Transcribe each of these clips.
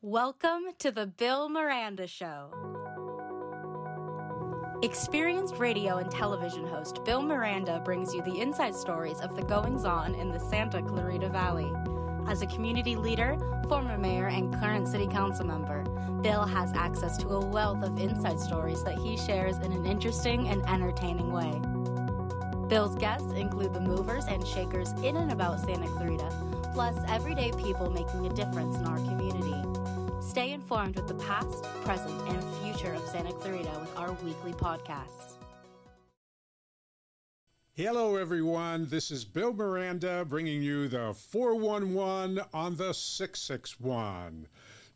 Welcome to the Bill Miranda Show. Experienced radio and television host Bill Miranda brings you the inside stories of the goings on in the Santa Clarita Valley. As a community leader, former mayor, and current city council member, Bill has access to a wealth of inside stories that he shares in an interesting and entertaining way. Bill's guests include the movers and shakers in and about Santa Clarita, plus everyday people making a difference in our community. Stay informed with the past, present, and future of Santa Clarita with our weekly podcasts. Hello, everyone. This is Bill Miranda bringing you the 411 on the 661.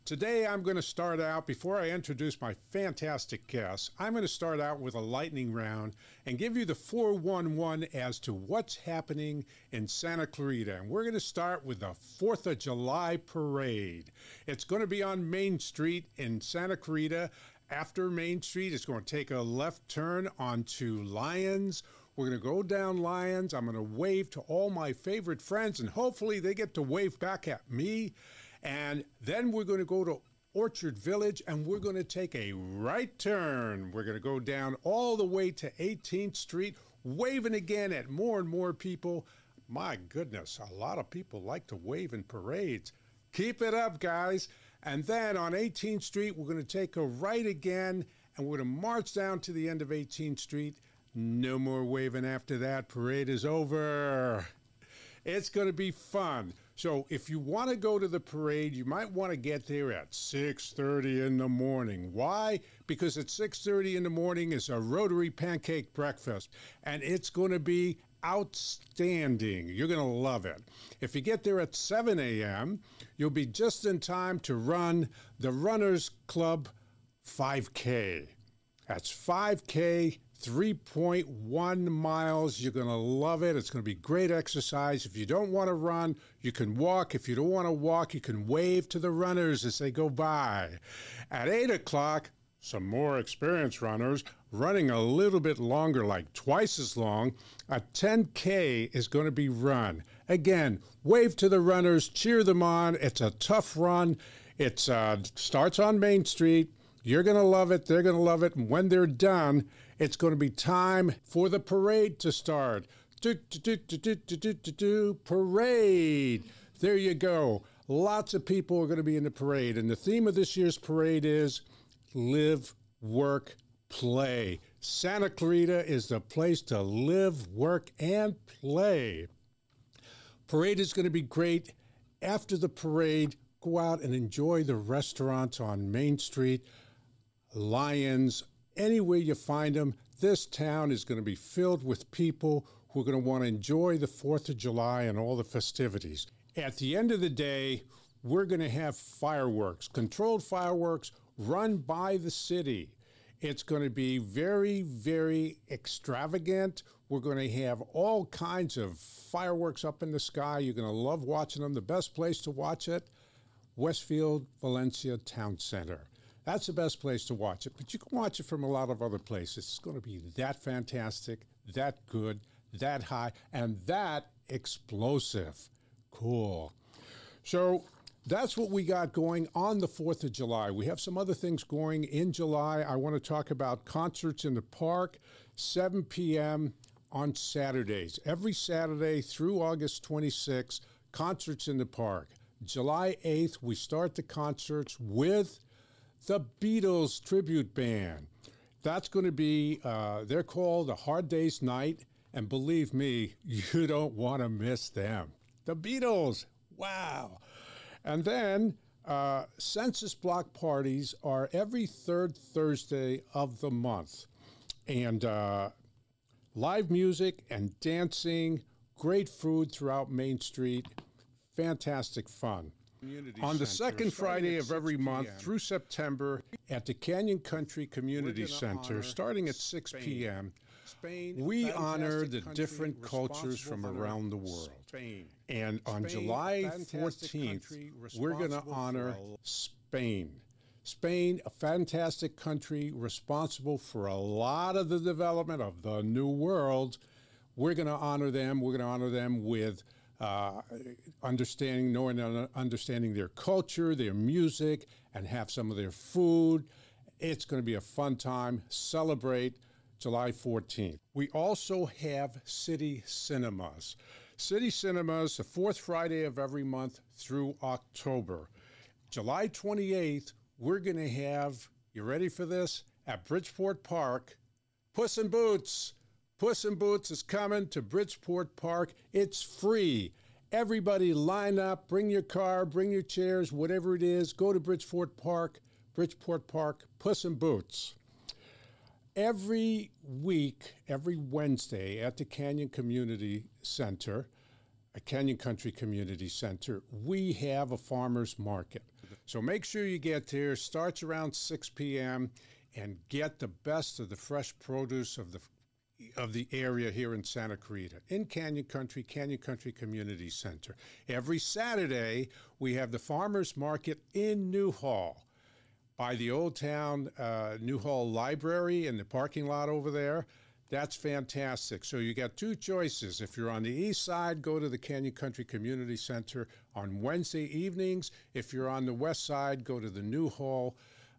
Today, I'm going to start out, before I introduce my fantastic guests, I'm going to start out with a lightning round and give you the 411 as to what's happening in Santa Clarita. And we're going to start with the 4th of July parade. It's going to be on Main Street in Santa Clarita. After Main Street, it's going to take a left turn onto Lyons. We're going to go down Lyons. I'm going to wave to all my favorite friends, and hopefully, they get to wave back at me. And then we're going to go to Orchard Village and we're going to take a right turn. We're going to go down all the way to 18th Street, waving again at more and more people. My goodness, a lot of people like to wave in parades. Keep it up, guys. And then on 18th Street, we're going to take a right again and we're going to march down to the end of 18th Street. No more waving after that. Parade is over. It's going to be fun. So if you want to go to the parade, you might want to get there at 6:30 in the morning. Why? Because at 6:30 in the morning is a Rotary pancake breakfast and it's going to be outstanding. You're going to love it. If you get there at 7 a.m., you'll be just in time to run the Runners Club 5K. That's 5K 3.1 miles. You're going to love it. It's going to be great exercise. If you don't want to run, you can walk. If you don't want to walk, you can wave to the runners as they go by. At 8 o'clock, some more experienced runners running a little bit longer, like twice as long. A 10K is going to be run. Again, wave to the runners, cheer them on. It's a tough run. It uh, starts on Main Street. You're going to love it. They're going to love it. And when they're done, it's going to be time for the parade to start. Do, do, do, parade. There you go. Lots of people are going to be in the parade. And the theme of this year's parade is live, work, play. Santa Clarita is the place to live, work, and play. Parade is going to be great. After the parade, go out and enjoy the restaurants on Main Street, Lyons, anywhere you find them. This town is going to be filled with people who are going to want to enjoy the 4th of July and all the festivities. At the end of the day, we're going to have fireworks, controlled fireworks run by the city. It's going to be very, very extravagant. We're going to have all kinds of fireworks up in the sky. You're going to love watching them. The best place to watch it, Westfield Valencia Town Center. That's the best place to watch it, but you can watch it from a lot of other places. It's going to be that fantastic, that good, that high, and that explosive. Cool. So that's what we got going on the 4th of July. We have some other things going in July. I want to talk about concerts in the park, 7 p.m. on Saturdays. Every Saturday through August 26th, concerts in the park. July 8th, we start the concerts with the Beatles tribute band. That's going to be, uh, they're called a Hard Day's Night. And believe me, you don't want to miss them. The Beatles, wow. And then uh, census block parties are every third Thursday of the month. And uh, live music and dancing, great food throughout Main Street, fantastic fun. Community On the Center, second Friday of every month through September at the Canyon Country Community Center, starting at 6 Spain. p.m., Spain, we honor the different cultures from around the world. Spain. And on Spain, July 14th, we're going to honor Spain. Spain, a fantastic country responsible for a lot of the development of the New World. We're going to honor them. We're going to honor them with uh, understanding, knowing, and understanding their culture, their music, and have some of their food. It's going to be a fun time. Celebrate July 14th. We also have City Cinemas. City Cinemas, the fourth Friday of every month through October. July 28th, we're going to have, you ready for this? At Bridgeport Park, Puss in Boots. Puss in Boots is coming to Bridgeport Park. It's free. Everybody line up, bring your car, bring your chairs, whatever it is. Go to Bridgeport Park, Bridgeport Park, Puss in Boots. Every week, every Wednesday at the Canyon Community Center, a Canyon Country Community Center, we have a farmer's market. So make sure you get there. Starts around 6 p.m. and get the best of the fresh produce of the of the area here in Santa Clarita, in Canyon Country, Canyon Country Community Center. Every Saturday, we have the farmers market in Newhall by the Old Town uh, Newhall Library in the parking lot over there. That's fantastic. So you got two choices. If you're on the east side, go to the Canyon Country Community Center on Wednesday evenings. If you're on the west side, go to the Newhall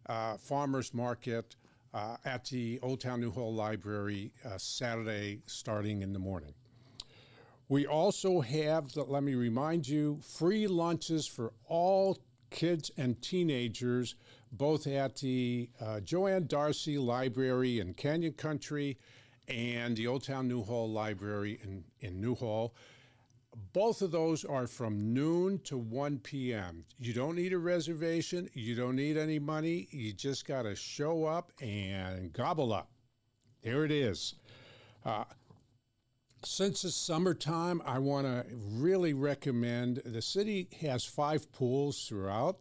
uh, Farmers Market uh, at the Old Town Newhall Library uh, Saturday starting in the morning. We also have, let me remind you, free lunches for all kids and teenagers, both at the uh, Jo Anne Darcy Library in Canyon Country and the Old Town Newhall Library in, in Newhall. Both of those are from noon to 1 p.m. You don't need a reservation. You don't need any money. You just got to show up and gobble up. There it is. Uh, since it's summertime, I want to really recommend the city has five pools throughout,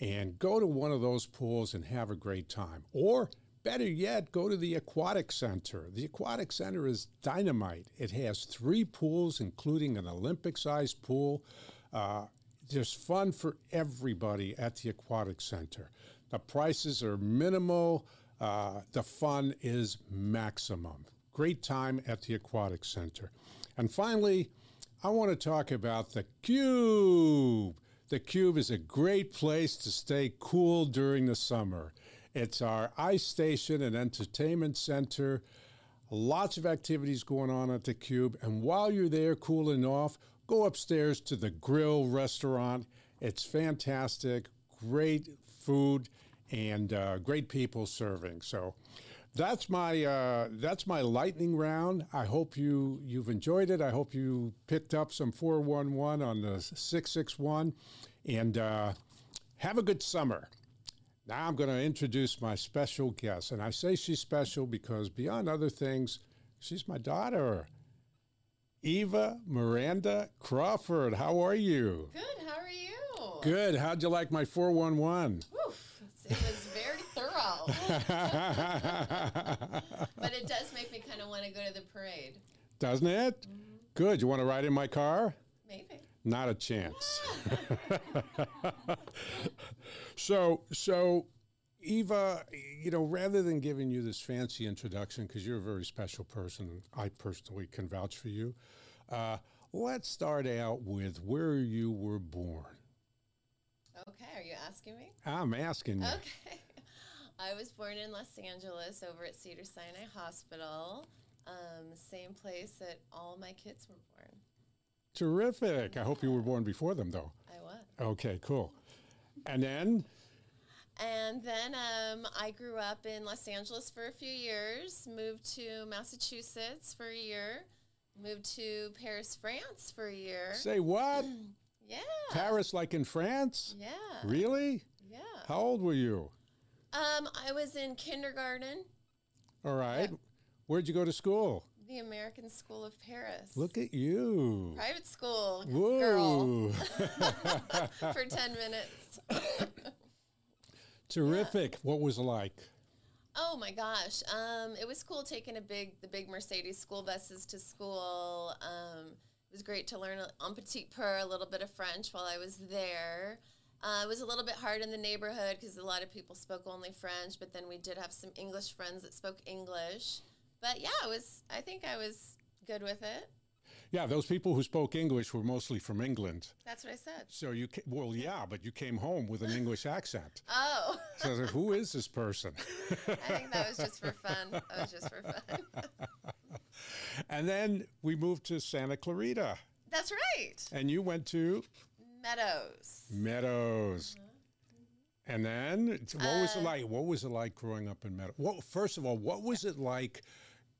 and go to one of those pools and have a great time. Or better yet, go to the Aquatic Center. The Aquatic Center is dynamite. It has three pools, including an Olympic sized pool. Uh, there's fun for everybody at the Aquatic Center. The prices are minimal, uh, the fun is maximum. Great time at the Aquatic Center. And finally, I want to talk about the Cube. The Cube is a great place to stay cool during the summer. It's our ice station and entertainment center. Lots of activities going on at the Cube. And while you're there cooling off, go upstairs to the grill restaurant. It's fantastic, great food, and uh, great people serving. So that's my uh, that's my lightning round. I hope you you've enjoyed it. I hope you picked up some 411 on the 661, and uh, have a good summer. Now I'm going to introduce my special guest, and I say she's special because beyond other things, she's my daughter. Eva Miranda Crawford, how are you? Good, how are you? Good. How'd you like my 411? Oof, it was very thorough. but it does make me kind of want to go to the parade. Doesn't it? Mm-hmm. Good. You want to ride in my car? Maybe. Not a chance. so, so Eva, you know, rather than giving you this fancy introduction, because you're a very special person, and I personally can vouch for you, uh, let's start out with where you were born. Okay, are you asking me? I'm asking you. Okay. I was born in Los Angeles over at Cedar Sinai Hospital, um, same place that all my kids were born. Terrific. I hope you were born before them, though. I was. Okay, cool. And then, And then um, I grew up in Los Angeles for a few years, moved to Massachusetts for a year, moved to Paris, France for a year. say what? Yeah. Paris, like in France? Yeah. Really? Yeah. How old were you? Um, I was in kindergarten, All right. Yeah. Where'd you go to school? The American School of Paris. Look at you. Private school girl for 10 minutes. Terrific. What was it like? Oh my gosh. Um, it was cool taking a big the big Mercedes school buses to school. Um, it was great to learn en petit peu a little bit of French while I was there. Uh, it was a little bit hard in the neighborhood because a lot of people spoke only French, but then we did have some English friends that spoke English. But yeah, it was. I think I was good with it. Yeah, those people who spoke English were mostly from England. That's what I said. So you, ca- well, yeah, but you came home with an English accent. Oh, So who is this person? I think that was just for fun. That was just for fun. and then we moved to Santa Clarita, That's right. and you went to Meadows. Meadows. And then, what was it Uh, like? What was it like growing up in Meadows? Well, first of all, what was it like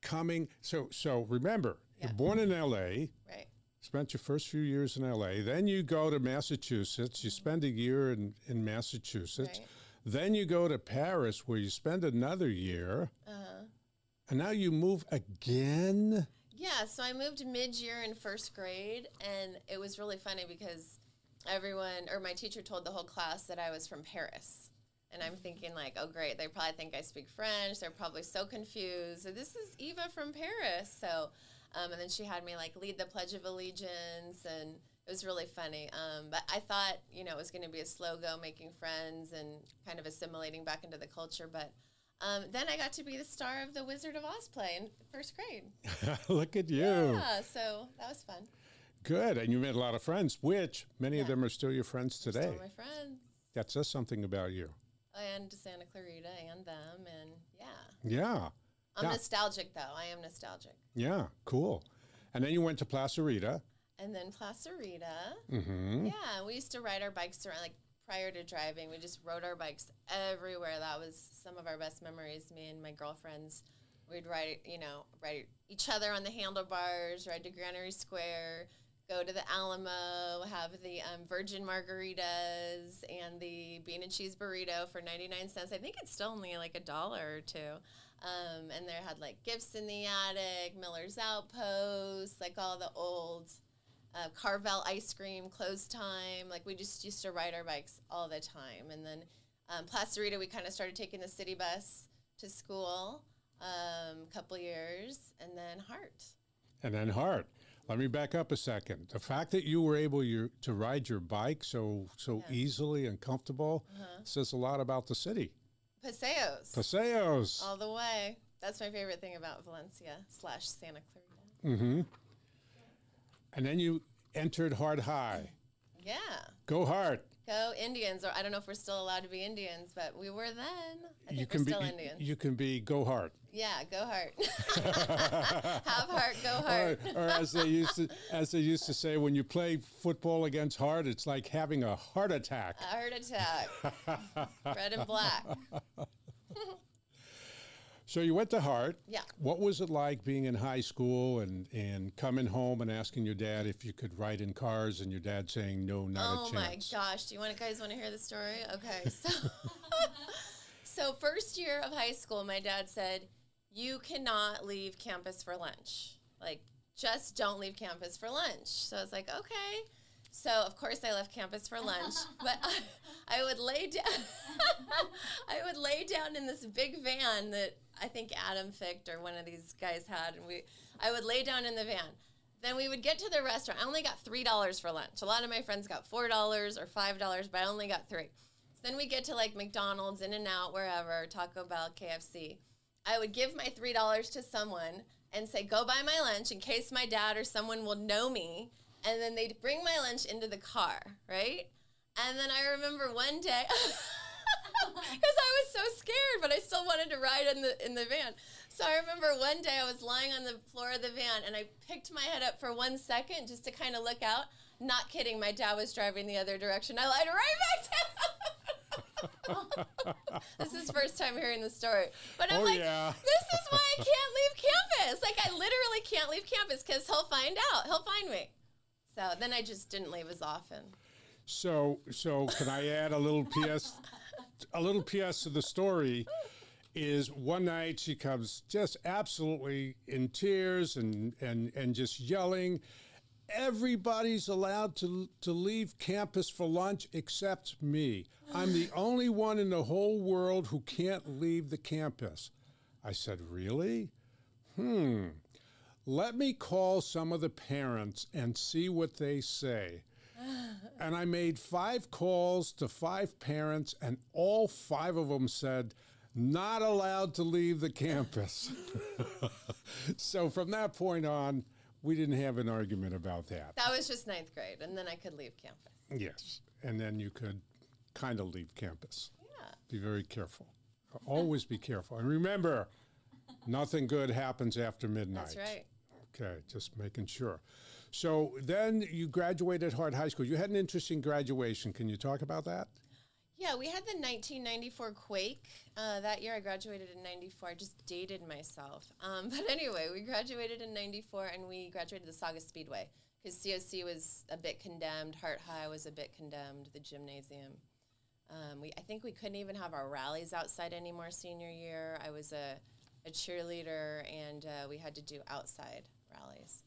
coming? So, so remember, Yeah. you're born in L.A. Right. spent your first few years in LA. Then you go to Massachusetts. You spend a year in, in Massachusetts. Right. Then you go to Paris where you spend another year. Uh-huh. And now you move again. Yeah, so I moved mid year in first grade, and it was really funny because everyone, or my teacher told the whole class that I was from Paris. And I'm thinking, like, oh, great, they probably think I speak French. They're probably so confused. So this is Eva from Paris. So, um, and then she had me, like, lead the Pledge of Allegiance, and it was really funny. Um, but I thought, you know, it was going to be a slow go making friends and kind of assimilating back into the culture. But um, then I got to be the star of the Wizard of Oz play in first grade. Look at you. Yeah, so that was fun. Good. And you made a lot of friends, which many of them are still your friends today. Still my friends. that says something about you. And Santa Clarita and them, and yeah. Yeah. I'm Yeah. nostalgic though. I am nostalgic. Yeah. Cool. And then you went to Placerita. And then Placerita. Mm-hmm. Yeah, we used to ride our bikes around, like prior to driving, we just rode our bikes everywhere. That was some of our best memories. Me and my girlfriends, we'd ride, you know, ride each other on the handlebars, ride to Granary Square, go to the Alamo, have the um, Virgin Margaritas and the bean and cheese burrito for 99 cents. I think it's still only like a dollar or two. Um, and there had like gifts in the attic, Miller's Outpost, like all the old uh, Carvel ice cream, close time. Like we just used to ride our bikes all the time. And then um, Placerita, we kind of started taking the city bus to school a um, couple years, and then Hart. And then Hart. Let me back up a second. The fact that you were able your, to ride your bike so so Yeah. easily and comfortable Uh-huh. says a lot about the city. Paseos. Paseos. all the way. That's my favorite thing about Valencia slash Santa Clarita. Mm-hmm. And then you entered Hart High. Yeah. Go hard. Go Indians, or I don't know if we're still allowed to be Indians, but we were then. I think you we're can be still Indians. you can be Go Hart. Yeah, go heart. Have heart, go Or, heart. or as they used to as they used to say, when you play football against Hart, it's like having a heart attack. A heart attack. Red and black. So you went to Hart. Yeah. What was it like being in high school and, and coming home and asking your dad if you could ride in cars and your dad saying no, not Oh a chance? Oh my gosh! Do you want to, guys want to hear the story? Okay, so so first year of high school, my dad said, "You cannot leave campus for lunch. Like, just don't leave campus for lunch." So I was like, "Okay." So of course I left campus for lunch, but I, I would lay down. I would lay down in this big van that I think Adam Ficht or one of these guys had, and we. I would lay down in the van. Then we would get to the restaurant. I only got three dollars for lunch. A lot of my friends got four dollars or five dollars, but I only got three. So then we get to like McDonald's, In and Out, wherever, Taco Bell, KFC. I would give my three dollars to someone and say, "Go buy my lunch," in case my dad or someone will know me. And then they'd bring my lunch into the car, right? And then I remember one day, because I was so scared, but I still wanted to ride in the in the van. So I remember one day I was lying on the floor of the van and I picked my head up for one second just to kind of look out. Not kidding, my dad was driving the other direction. I lied right back down. this is first time hearing the story, but I'm Oh, like, yeah. this is why I can't leave campus. Like I literally can't leave campus because he'll find out. He'll find me. So then I just didn't leave as often. So so can I add a little PS a little PS to the story is one night she comes just absolutely in tears and and and just yelling everybody's allowed to to leave campus for lunch except me. I'm the only one in the whole world who can't leave the campus. I said really? Hmm. Let me call some of the parents and see what they say. And I made five calls to five parents, and all five of them said, not allowed to leave the campus. so from that point on, We didn't have an argument about that. That was just ninth grade, and then I could leave campus. Yes. And then you could kind of leave campus. Yeah. Be very careful. Always be careful. And remember, nothing good happens after midnight. That's right. Okay, just making sure. So then you graduated Hart High School. You had an interesting graduation. Can you talk about that? Yeah, we had the 1994 quake. Uh, that year I graduated in 94. I just dated myself. Um, but anyway, we graduated in 94 and we graduated the Saugus Speedway because COC was a bit condemned. Hart High was a bit condemned, the gymnasium. Um, we, I think we couldn't even have our rallies outside anymore senior year. I was a, a cheerleader and uh, we had to do outside rallies.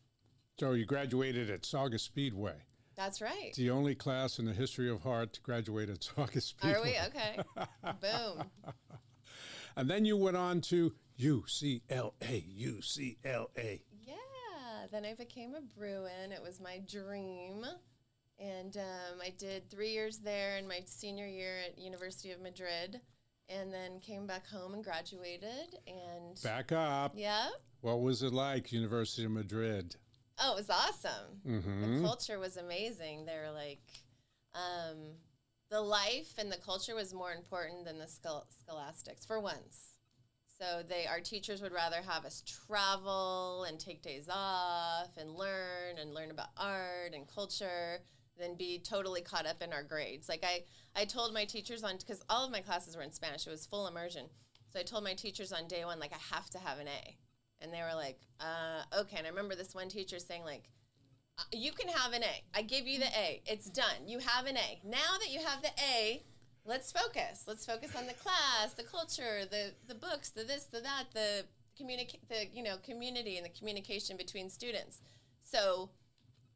So you graduated at Saugus Speedway. That's right. The only class in the history of Hart to graduate at Saugus Speedway. Are we? Okay. Boom. And then you went on to UCLA, UCLA. Yeah. Then I became a Bruin. It was my dream. And um, I did three years there in my senior year at University of Madrid. And then came back home and graduated. And Back up. yeah. What was it like, University of Madrid? Oh, it was awesome. Mm-hmm. The culture was amazing. They were like, um, the life and the culture was more important than the schol- scholastics for once. So they, our teachers would rather have us travel and take days off and learn and learn about art and culture than be totally caught up in our grades. Like I, I told my teachers on because all of my classes were in Spanish. It was full immersion. So I told my teachers on day one like I have to have an A, and they were like, uh, okay. And I remember this one teacher saying like, "Uh, you can have an A. I give you the A. It's done. You have an A. Now that you have the A, let's focus. Let's focus on the class, the culture, the the books, the this, the that, the communicate, the you know community and the communication between students. So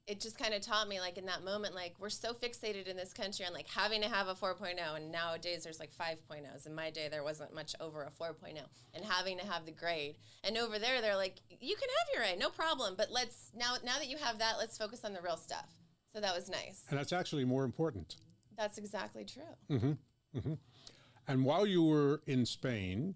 it just kind of taught me like in that moment like we're so fixated in this country on like having to have a 4.0 and nowadays there's like 5.0s in my day there wasn't much over a 4.0 and having to have the grade. And over there they're like you can have your a no problem but let's now now that you have that let's focus on the real stuff. So that was nice. And that's actually more important. that's exactly true. Mm-hmm, mm-hmm. And while you were in Spain,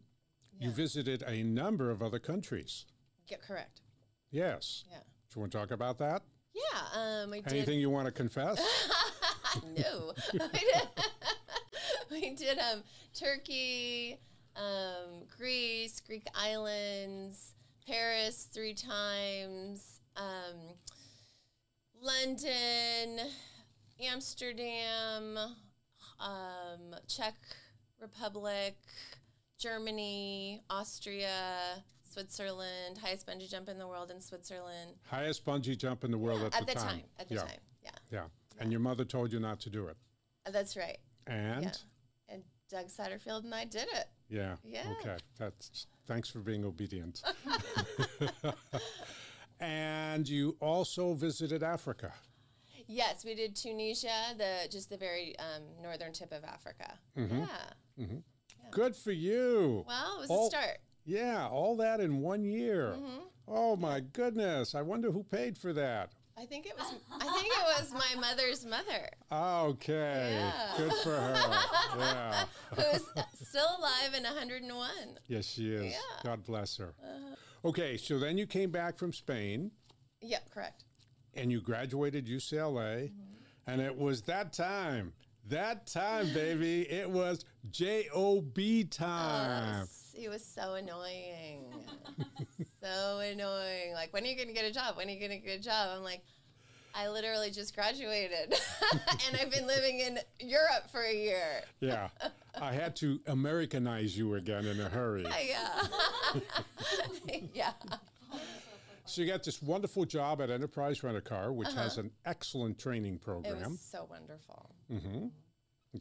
you visited a number of other countries. get correct. Yes. yeah. Do you want to talk about that? Yeah um i did Anything you want to confess? no. we did, we did um, Turkey, um, Greece, Greek islands, Paris three times, um, London, Amsterdam, um, Czech Republic, Germany, Austria, Switzerland, highest bungee jump in the world in Switzerland. Highest bungee jump in the world at, At the, the time. At the yeah. time. Yeah. Yeah. And your mother told you not to do it. Uh, That's right. And Yeah. And Doug Satterfield and I did it. yeah. Yeah. Okay. That's thanks for being obedient. and you also visited Africa. Yes, we did Tunisia, the just the very um, northern tip of Africa. Yeah. Good for you. Well, it was All- a start. Yeah, all that in one year. Mm-hmm. Oh my goodness. I wonder who paid for that. I think it was. I think it was my mother's mother, Okay. Yeah. Good for her. yeah. who's still alive and 101. Yes, she is. Yeah. Uh-huh. God bless her. Okay, so then you came back from Spain Yep, correct. and you graduated UCLA, Mm-hmm. and it was that time. That time, baby. It was JOB time. Yes, He was so annoying. so annoying. Like, when are you going to get a job? When are you going to get a job? I'm like, I literally just graduated and I've been living in Europe for a year. Yeah. I had to Americanize you again in a hurry. Yeah. yeah. So you got this wonderful job at Enterprise Rent a Car, which Uh-huh. has an excellent training It program. was so wonderful.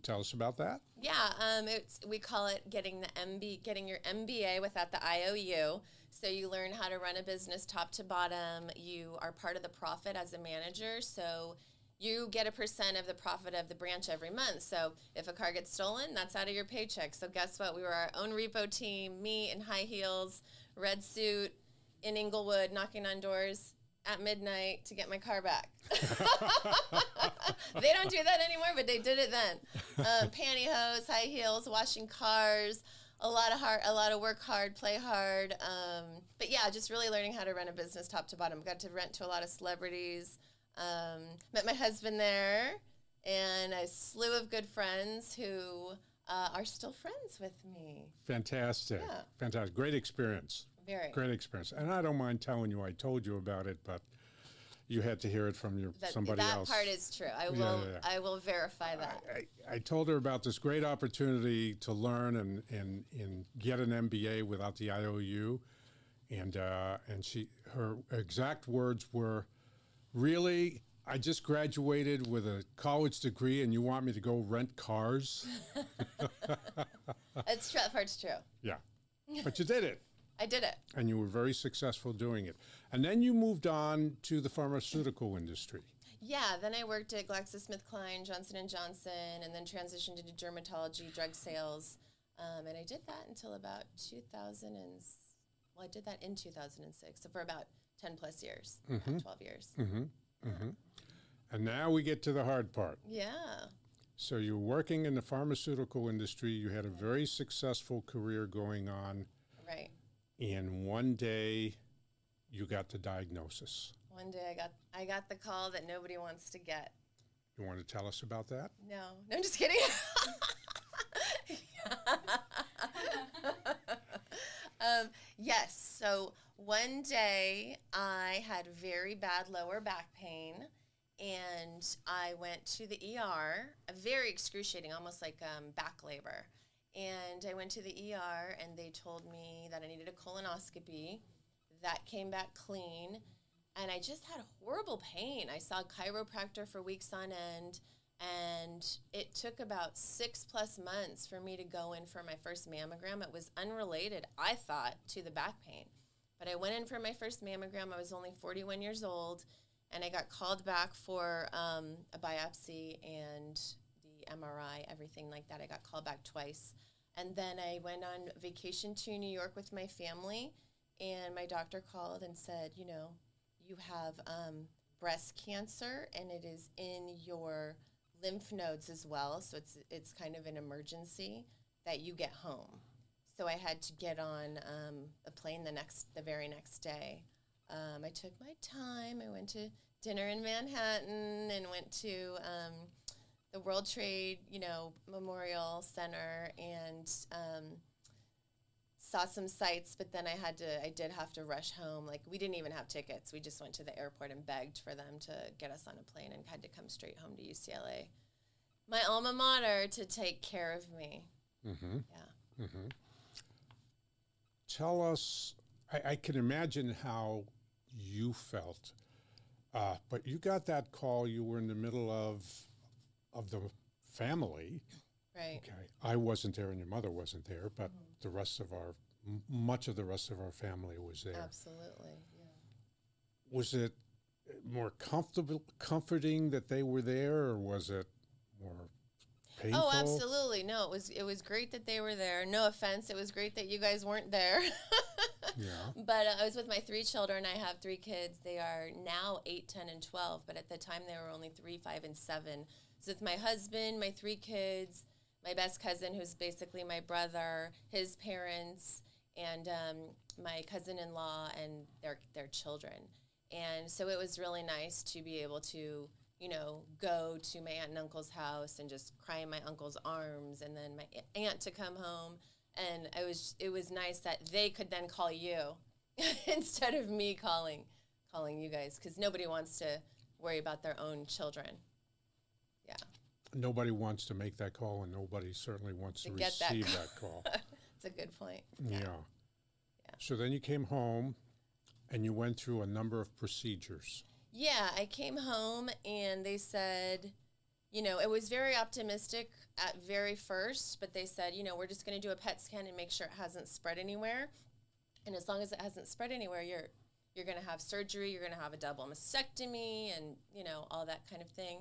Tell us about that. Yeah, um, it's we call it getting the MB, getting your MBA without the IOU. So you learn how to run a business top to bottom. You are part of the profit as a manager. So you get a percent of the profit of the branch every month. So if a car gets stolen, that's out of your paycheck. So guess what? We were our own repo team. Me in high heels, red suit, in Inglewood, knocking on doors at midnight to get my car back. they don't do that anymore, but they did it then. Um, pantyhose, high heels, washing cars, a lot of hard, a lot of work hard, play hard. Um, but yeah, just really learning how to run a business top to bottom. Got to rent to a lot of celebrities. Um, met my husband there, and a slew of good friends who uh, are still friends with me. Fantastic. Yeah. Fantastic. Great experience. Very. Great experience. And I don't mind telling you I told you about it, but you had to hear it from your That, somebody that else. part is true. I will. yeah, yeah. I will verify that. I, I told her about this great opportunity to learn and, and, and get an MBA without the IOU. And, uh, and she, her exact words were, really, I just graduated with a college degree and you want me to go rent cars? it's true. That part's true. yeah. But you did it. I did it. and you were very successful doing it. And then you moved on to the pharmaceutical industry. Yeah, then I worked at GlaxoSmithKline, Johnson and Johnson, and then transitioned into dermatology, drug sales, um, and I did that until about 2000 and well, I did that in 2006, so for about 10 plus years, about mm-hmm. 12 years. Mm-hmm. Mm-hmm. And now we get to the hard part. Yeah, So you're working in the pharmaceutical industry, you had a very successful career going on, right. and one day you got the diagnosis. One day I got I got the call that nobody wants to get. You want to tell us about that? No, no, I'm just kidding. um, yes. So one day I had very bad lower back pain, and I went to the ER. A very excruciating, almost like um, back labor. And I went to the ER, and they told me that I needed a colonoscopy. That came back clean and I just had horrible pain. I saw a chiropractor for weeks on end, and it took about six plus months for me to go in for my first mammogram. It was unrelated, I thought, to the back pain. But I went in for my first mammogram. I was only 41 years old, and I got called back for um, a biopsy and the MRI, everything like that. I got called back twice. And then I went on vacation to New York with my family, and my doctor called and said, you know, you have um, breast cancer and it is in your lymph nodes as well. So it's it's kind of an emergency that you get home. So I had to get on um, a plane the next the very next day. Um, I took my time. I went to dinner in Manhattan and went to um, the World Trade, you know, Memorial Center and um, saw some sights, but then I had to, I did have to rush home. Like, we didn't even have tickets. We just went to the airport and begged for them to get us on a plane and had to come straight home to UCLA. My alma mater to take care of me. Mm-hmm. Yeah. Mm-hmm. Tell us, I, I can imagine how you felt, uh, but you got that call, you were in the middle of, of the family. Right. Okay, I wasn't there and your mother wasn't there, but the rest of our, m- much of the rest of our family was there. Absolutely. Yeah. Was it more comfortable, comforting that they were there, or was it more painful? Oh, absolutely. No, it was it was great that they were there. No offense, it was great that you guys weren't there. Yeah. But uh, I was with my three children. I have three kids. They are now 8, 10, and 12, but at the time they were only 3, 5, and 7. So with my husband, my three kids, my best cousin, who's basically my brother, his parents, and um, my cousin in law and their, their children. And so it was really nice to be able to, you know, go to my aunt and uncle's house and just cry in my uncle's arms, and then my aunt to come home. And it was it was nice that they could then call you instead of me calling calling you guys because nobody wants to worry about their own children. Nobody wants to make that call, and nobody certainly wants to, To get that receive call. that call. it's a good point. Yeah. yeah. So then you came home, and you went through a number of procedures. Yeah, I came home and they said, you know, it was very optimistic at very first, but they said, you know, we're just going to do a PET scan and make sure it hasn't spread anywhere. And as long as it hasn't spread anywhere, you're you're going to have surgery, you're going to have a double mastectomy and, you know, all that kind of thing.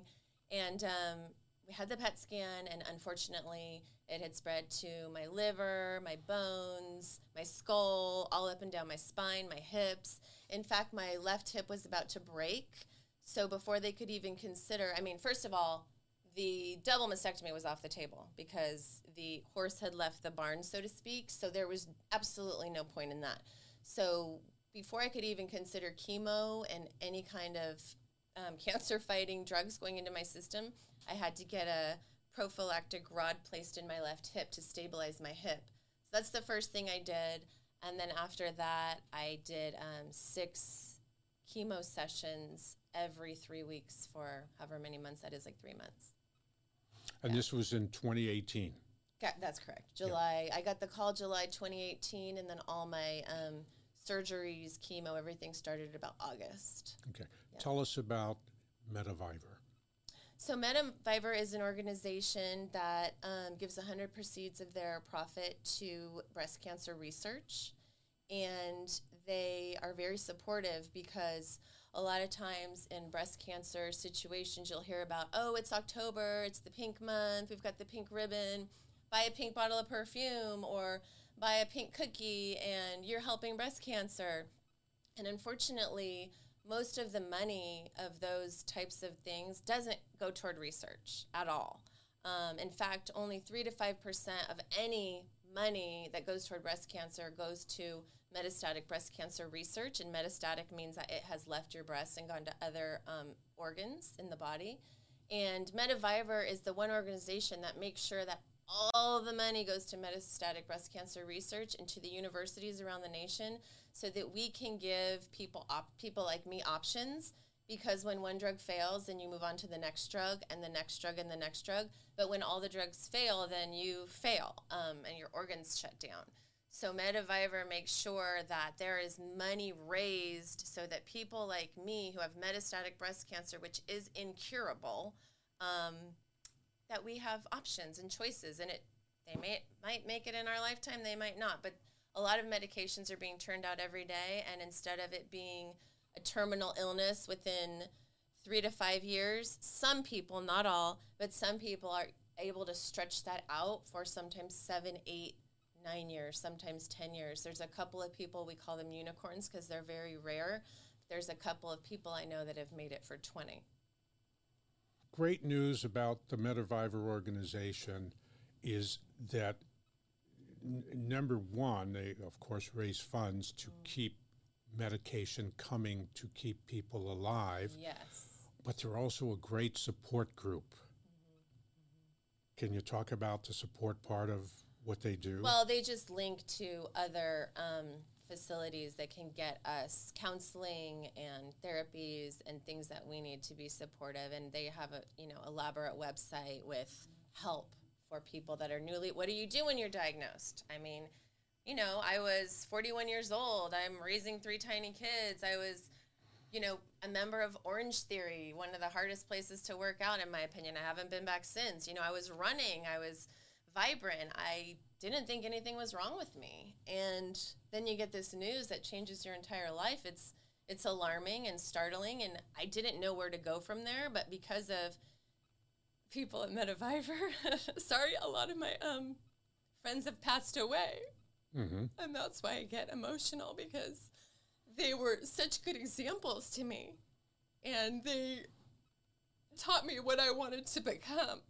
And um, we had the PET scan and unfortunately it had spread to my liver, my bones, my skull, all up and down my spine, my hips. In fact, my left hip was about to break. So before they could even consider, I mean, first of all, the double mastectomy was off the table because the horse had left the barn, so to speak. So there was absolutely no point in that. So before I could even consider chemo and any kind of um, cancer fighting drugs going into my system, I had to get a prophylactic rod placed in my left hip to stabilize my hip. So that's the first thing I did. And then after that, I did um, six chemo sessions every three weeks for however many months that is, like three months. And yeah. this was in 2018. that's correct. July. Yeah. I got the call July 2018, and then all my um, surgeries, chemo, everything started about August. Okay. Yeah. Tell us about METAvivor. So METAvivor is an organization that um, gives 100 proceeds of their profit to breast cancer research. And they are very supportive because a lot of times in breast cancer situations, you'll hear about, oh, it's October, it's the pink month, we've got the pink ribbon, buy a pink bottle of perfume or buy a pink cookie and you're helping breast cancer. And unfortunately, most of the money of those types of things doesn't go toward research at all. Um, in fact, only 3 to 5% of any money that goes toward breast cancer goes to metastatic breast cancer research. And metastatic means that it has left your breast and gone to other um, organs in the body. And METAvivor is the one organization that makes sure that all the money goes to metastatic breast cancer research and to the universities around the nation so that we can give people op- people like me options. Because when one drug fails then you move on to the next drug and the next drug and the next drug. But when all the drugs fail then you fail um, and your organs shut down. So METAvivor makes sure that there is money raised so that people like me who have metastatic breast cancer which is incurable um, that we have options and choices and it they may might make it in our lifetime they might not but a lot of medications are being turned out every day and instead of it being a terminal illness within three to five years some people not all but some people are able to stretch that out for sometimes seven eight nine years sometimes ten years. There's a couple of people we call them unicorns because they're very rare. There's a couple of people i know that have made it for 20 great news about the METAvivor organization is that n- number one, they of course raise funds to mm. keep medication coming to keep people alive. Yes. But they're also a great support group. Mm-hmm. Mm-hmm. Can you talk about the support part of what they do? Well, they just link to other um, facilities that can get us counseling and therapies and things that we need to be supportive. And they have a you know elaborate website with help for people that are newly what do you do when you're diagnosed? I mean you know i was 41 years old. I'm raising three tiny kids. I was you know a member of Orangetheory one of the hardest places to work out in my opinion. I haven't been back since. You know i was running. I was vibrant. I didn't think anything was wrong with me. And then you get this news that changes your entire life. It's it's alarming and startling and I didn't know where to go from there, but because of people at METAvivor, sorry, a lot of my um friends have passed away. Mm-hmm. And that's why I get emotional because they were such good examples to me. And they taught me what I wanted to become.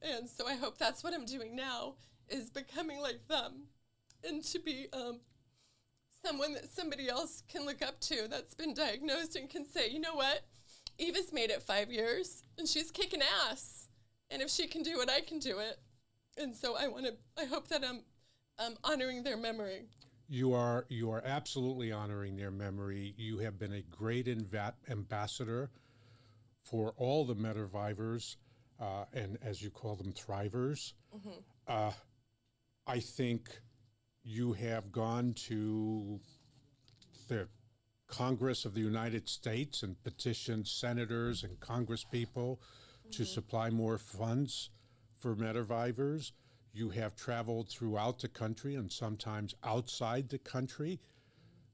And so I hope that's what I'm doing now is becoming like them and to be um, someone that somebody else can look up to that's been diagnosed and can say, you know what, Eva's made it five years and she's kicking ass. And if she can do it, I can do it. And so I want to, I hope that I'm, honoring their memory. You are you are absolutely honoring their memory. You have been a great invat- ambassador for all the METAvivors, uh, and as you call them, thrivers. Mm-hmm. Uh, I think you have gone to the Congress of the United States and petitioned senators and congresspeople mm-hmm. to supply more funds for METAvivors. You have traveled throughout the country and sometimes outside the country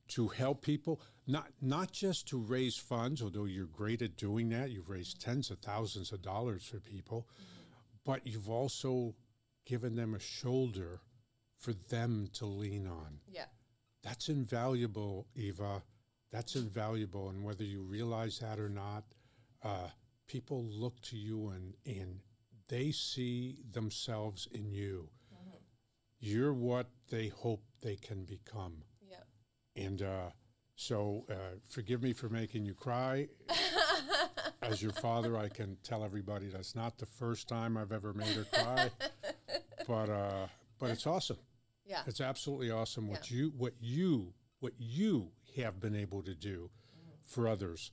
to help people, not not just to raise funds, although you're great at doing that. You've raised tens of thousands of dollars for people, mm-hmm. but you've also given them a shoulder for them to lean on. Yeah. That's invaluable, Eva. That's invaluable. And whether you realize that or not, uh, people look to you and and they see themselves in you. You're what they hope they can become. Yep. And uh, so, uh, forgive me for making you cry. As your father, I can tell everybody that's not the first time I've ever made her cry, but uh, but it's awesome. Yeah. It's absolutely awesome what you what you what you have been able to do for others,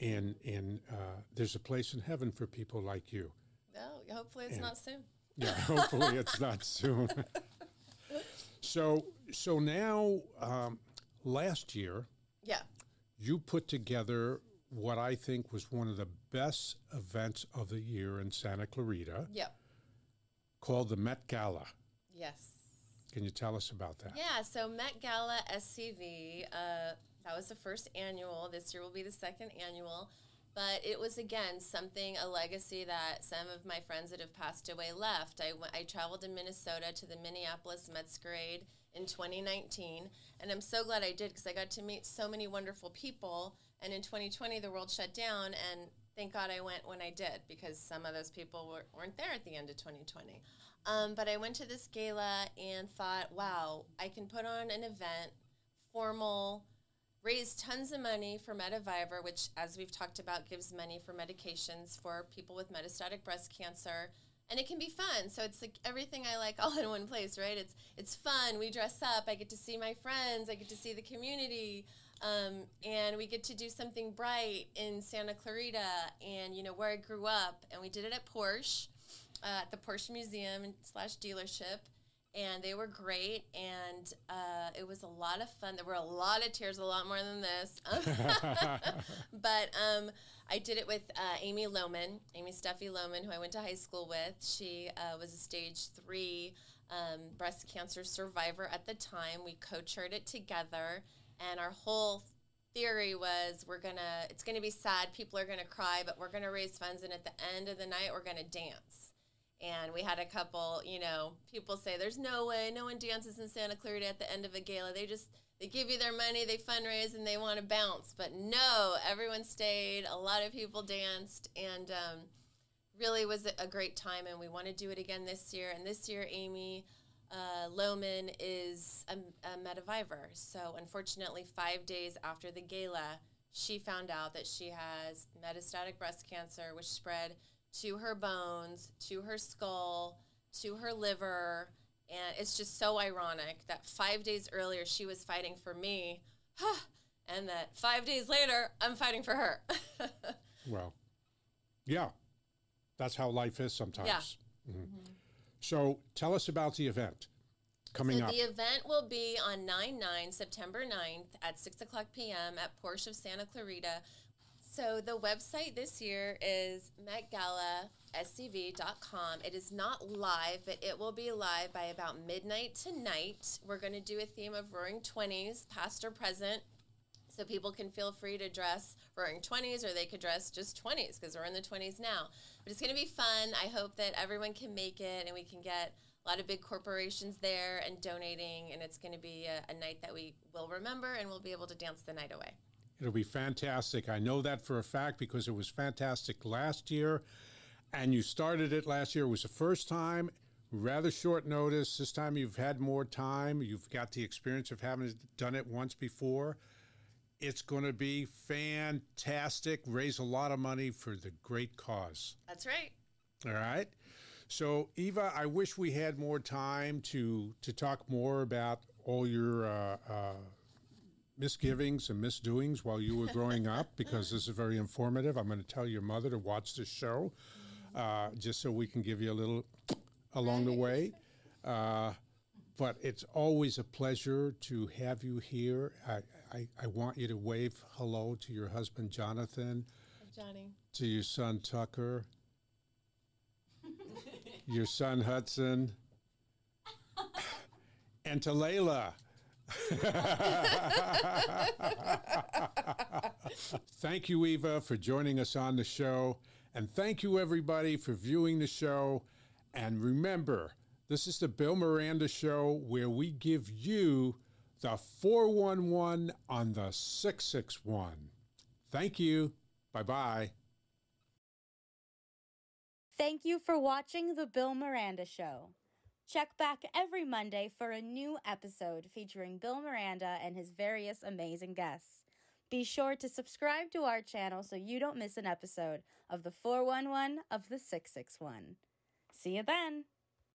and and uh, there's a place in heaven for people like you. No, hopefully it's And- not soon. Yeah, hopefully it's not soon. so so now, um, last year Yeah. you put together what I think was one of the best events of the year in Santa Clarita, Yep. Called the Met Gala. Yes. Can you tell us about that? Yeah, so Met Gala SCV, uh, that was the first annual. This year will be the second annual. But it was, again, something, a legacy that some of my friends that have passed away left. I, I traveled to Minnesota to the Minneapolis Metsquerade in 2019. And I'm so glad I did because I got to meet so many wonderful people. And in 2020, the world shut down. And thank God I went when I did because some of those people were, weren't there at the end of 2020. Um, but I went to this gala and thought, wow, I can put on an event, formal, raise tons of money for METAvivor, which, as we've talked about, gives money for medications for people with metastatic breast cancer. And it can be fun. So it's like everything I like all in one place, right? It's it's fun. We dress up. I get to see my friends. I get to see the community. Um, and we get to do something bright in Santa Clarita and, you know, where I grew up. And we did it at Porsche uh, at the Porsche Museum slash dealership, and they were great. And uh, it was a lot of fun. There were a lot of tears, a lot more than this. but um, I did it with uh, Amy Lohman, Amy Steffi Lohman, who I went to high school with. She uh, was a stage three um, breast cancer survivor at the time. We co-chaired it together, and our whole theory was we're gonna it's gonna be sad people are gonna cry but we're gonna raise funds and at the end of the night we're gonna dance. And we had a couple you know people say there's no way no one dances in santa clarita at the end of a gala. They just they give you their money they fundraise and they want to bounce. But no everyone stayed a lot of people danced and um, really was a- great time and we want to do it again this year. And this year amy uh, Lohman is a, a METAvivor. So, unfortunately, five days after the gala, she found out that she has metastatic breast cancer, which spread to her bones, to her skull, to her liver. And it's just so ironic that five days earlier she was fighting for me, and that five days later I'm fighting for her. Well, yeah, that's how life is sometimes. Yeah. Mhm. So tell us about the event coming so up. the event will be on 9 9, September 9th at 6 o'clock p.m. at Porsche of Santa Clarita. So the website this year is metgalascv.com. It is not live, but it will be live by about midnight tonight. We're going to do a theme of roaring 20s, past or present. So people can feel free to dress roaring 20s or they could dress just 20s because we're in the 20s now. But it's going to be fun. I hope that everyone can make it and we can get a lot of big corporations there and donating. And it's going to be a, a night that we will remember and we'll be able to dance the night away. It'll be fantastic. I know that for a fact because it was fantastic last year. And you started it last year. It was the first time, rather short notice. This time you've had more time. You've got the experience of having done it once before. It's going to be fantastic. Raise a lot of money for the great cause. That's right. All right. So, Eva, I wish we had more time to to talk more about all your uh, uh, misgivings and misdoings while you were growing up, because this is very informative. I'm going to tell your mother to watch this show, uh, just so we can give you a little along the way. Uh, but it's always a pleasure to have you here. I, I, I want you to wave hello to your husband, Jonathan Johnny. to your son Tucker, your son Hudson, and to Layla. thank you, Eva, for joining us on the show. And thank you, everybody, for viewing the show. And remember, this is the Bill Miranda Show where we give you the 411 on the 661. Thank you. Bye bye. Thank you for watching The Bill Miranda Show. Check back every Monday for a new episode featuring Bill Miranda and his various amazing guests. Be sure to subscribe to our channel so you don't miss an episode of the 411 of the 661. See you then.